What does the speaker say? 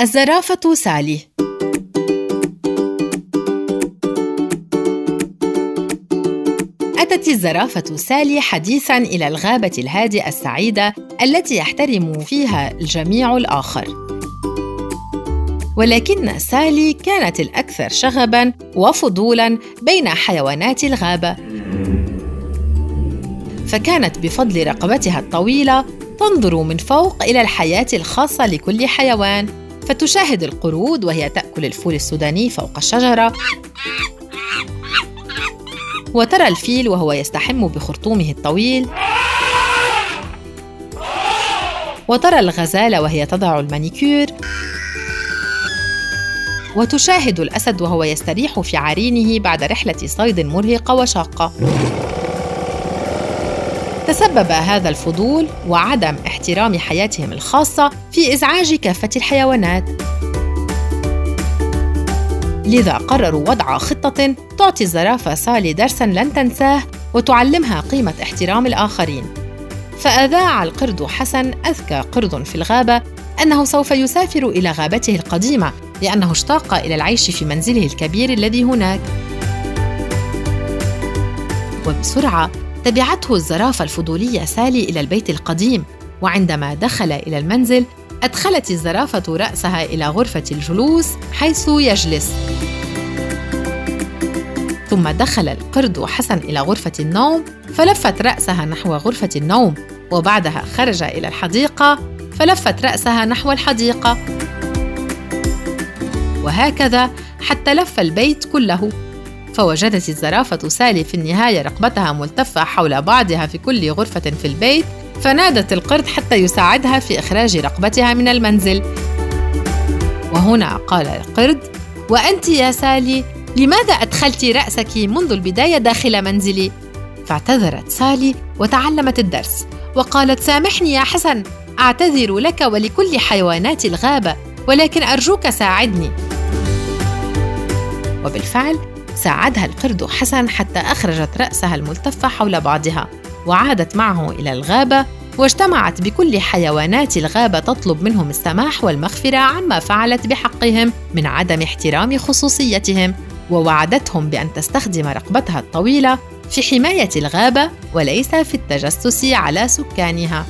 الزرافة سالي أتت الزرافة سالي حديثاً إلى الغابة الهادئة السعيدة التي يحترم فيها الجميع الآخر. ولكن سالي كانت الأكثر شغباً وفضولاً بين حيوانات الغابة. فكانت بفضل رقبتها الطويلة تنظر من فوق إلى الحياة الخاصة لكل حيوان، فتشاهد القرود وهي تأكل الفول السوداني فوق الشجرة، وترى الفيل وهو يستحم بخرطومه الطويل. وترى الغزالة وهي تضع المانيكير. وتشاهد الأسد وهو يستريح في عرينه بعد رحلة صيد مرهقة وشاقة. تسبب هذا الفضول وعدم احترام حياتهم الخاصة في إزعاج كافة الحيوانات لذا قرروا وضع خطة تعطي الزرافة سالي درساً لن تنساه وتعلمها قيمة احترام الآخرين. فأذاع القرد حسن أذكى قرد في الغابة أنه سوف يسافر إلى غابته القديمة لأنه اشتاق إلى العيش في منزله الكبير الذي هناك. وبسرعة تبعته الزرافة الفضولية سالي إلى البيت القديم، وعندما دخل إلى المنزل أدخلت الزرافة رأسها إلى غرفة الجلوس حيث يجلس. ثم دخل القرد حسن إلى غرفة النوم فلفت رأسها نحو غرفة النوم وبعدها خرج إلى الحديقة فلفت رأسها نحو الحديقة. وهكذا حتى لف البيت كله. فوجدت الزرافة سالي في النهاية رقبتها ملتفة حول بعضها في كل غرفة في البيت فنادت القرد حتى يساعدها في إخراج رقبتها من المنزل وهنا قال القرد وأنت يا سالي لماذا أدخلت رأسك منذ البداية داخل منزلي؟ فاعتذرت سالي وتعلمت الدرس وقالت سامحني يا حسن أعتذر لك ولكل حيوانات الغابة ولكن أرجوك ساعدني وبالفعل ساعدها القرد حسن حتى أخرجت رأسها الملتفة حول بعضها وعادت معه إلى الغابة واجتمعت بكل حيوانات الغابة تطلب منهم السماح والمغفرة عما فعلت بحقهم من عدم احترام خصوصيتهم ووعدتهم بأن تستخدم رقبتها الطويلة في حماية الغابة وليس في التجسس على سكانها.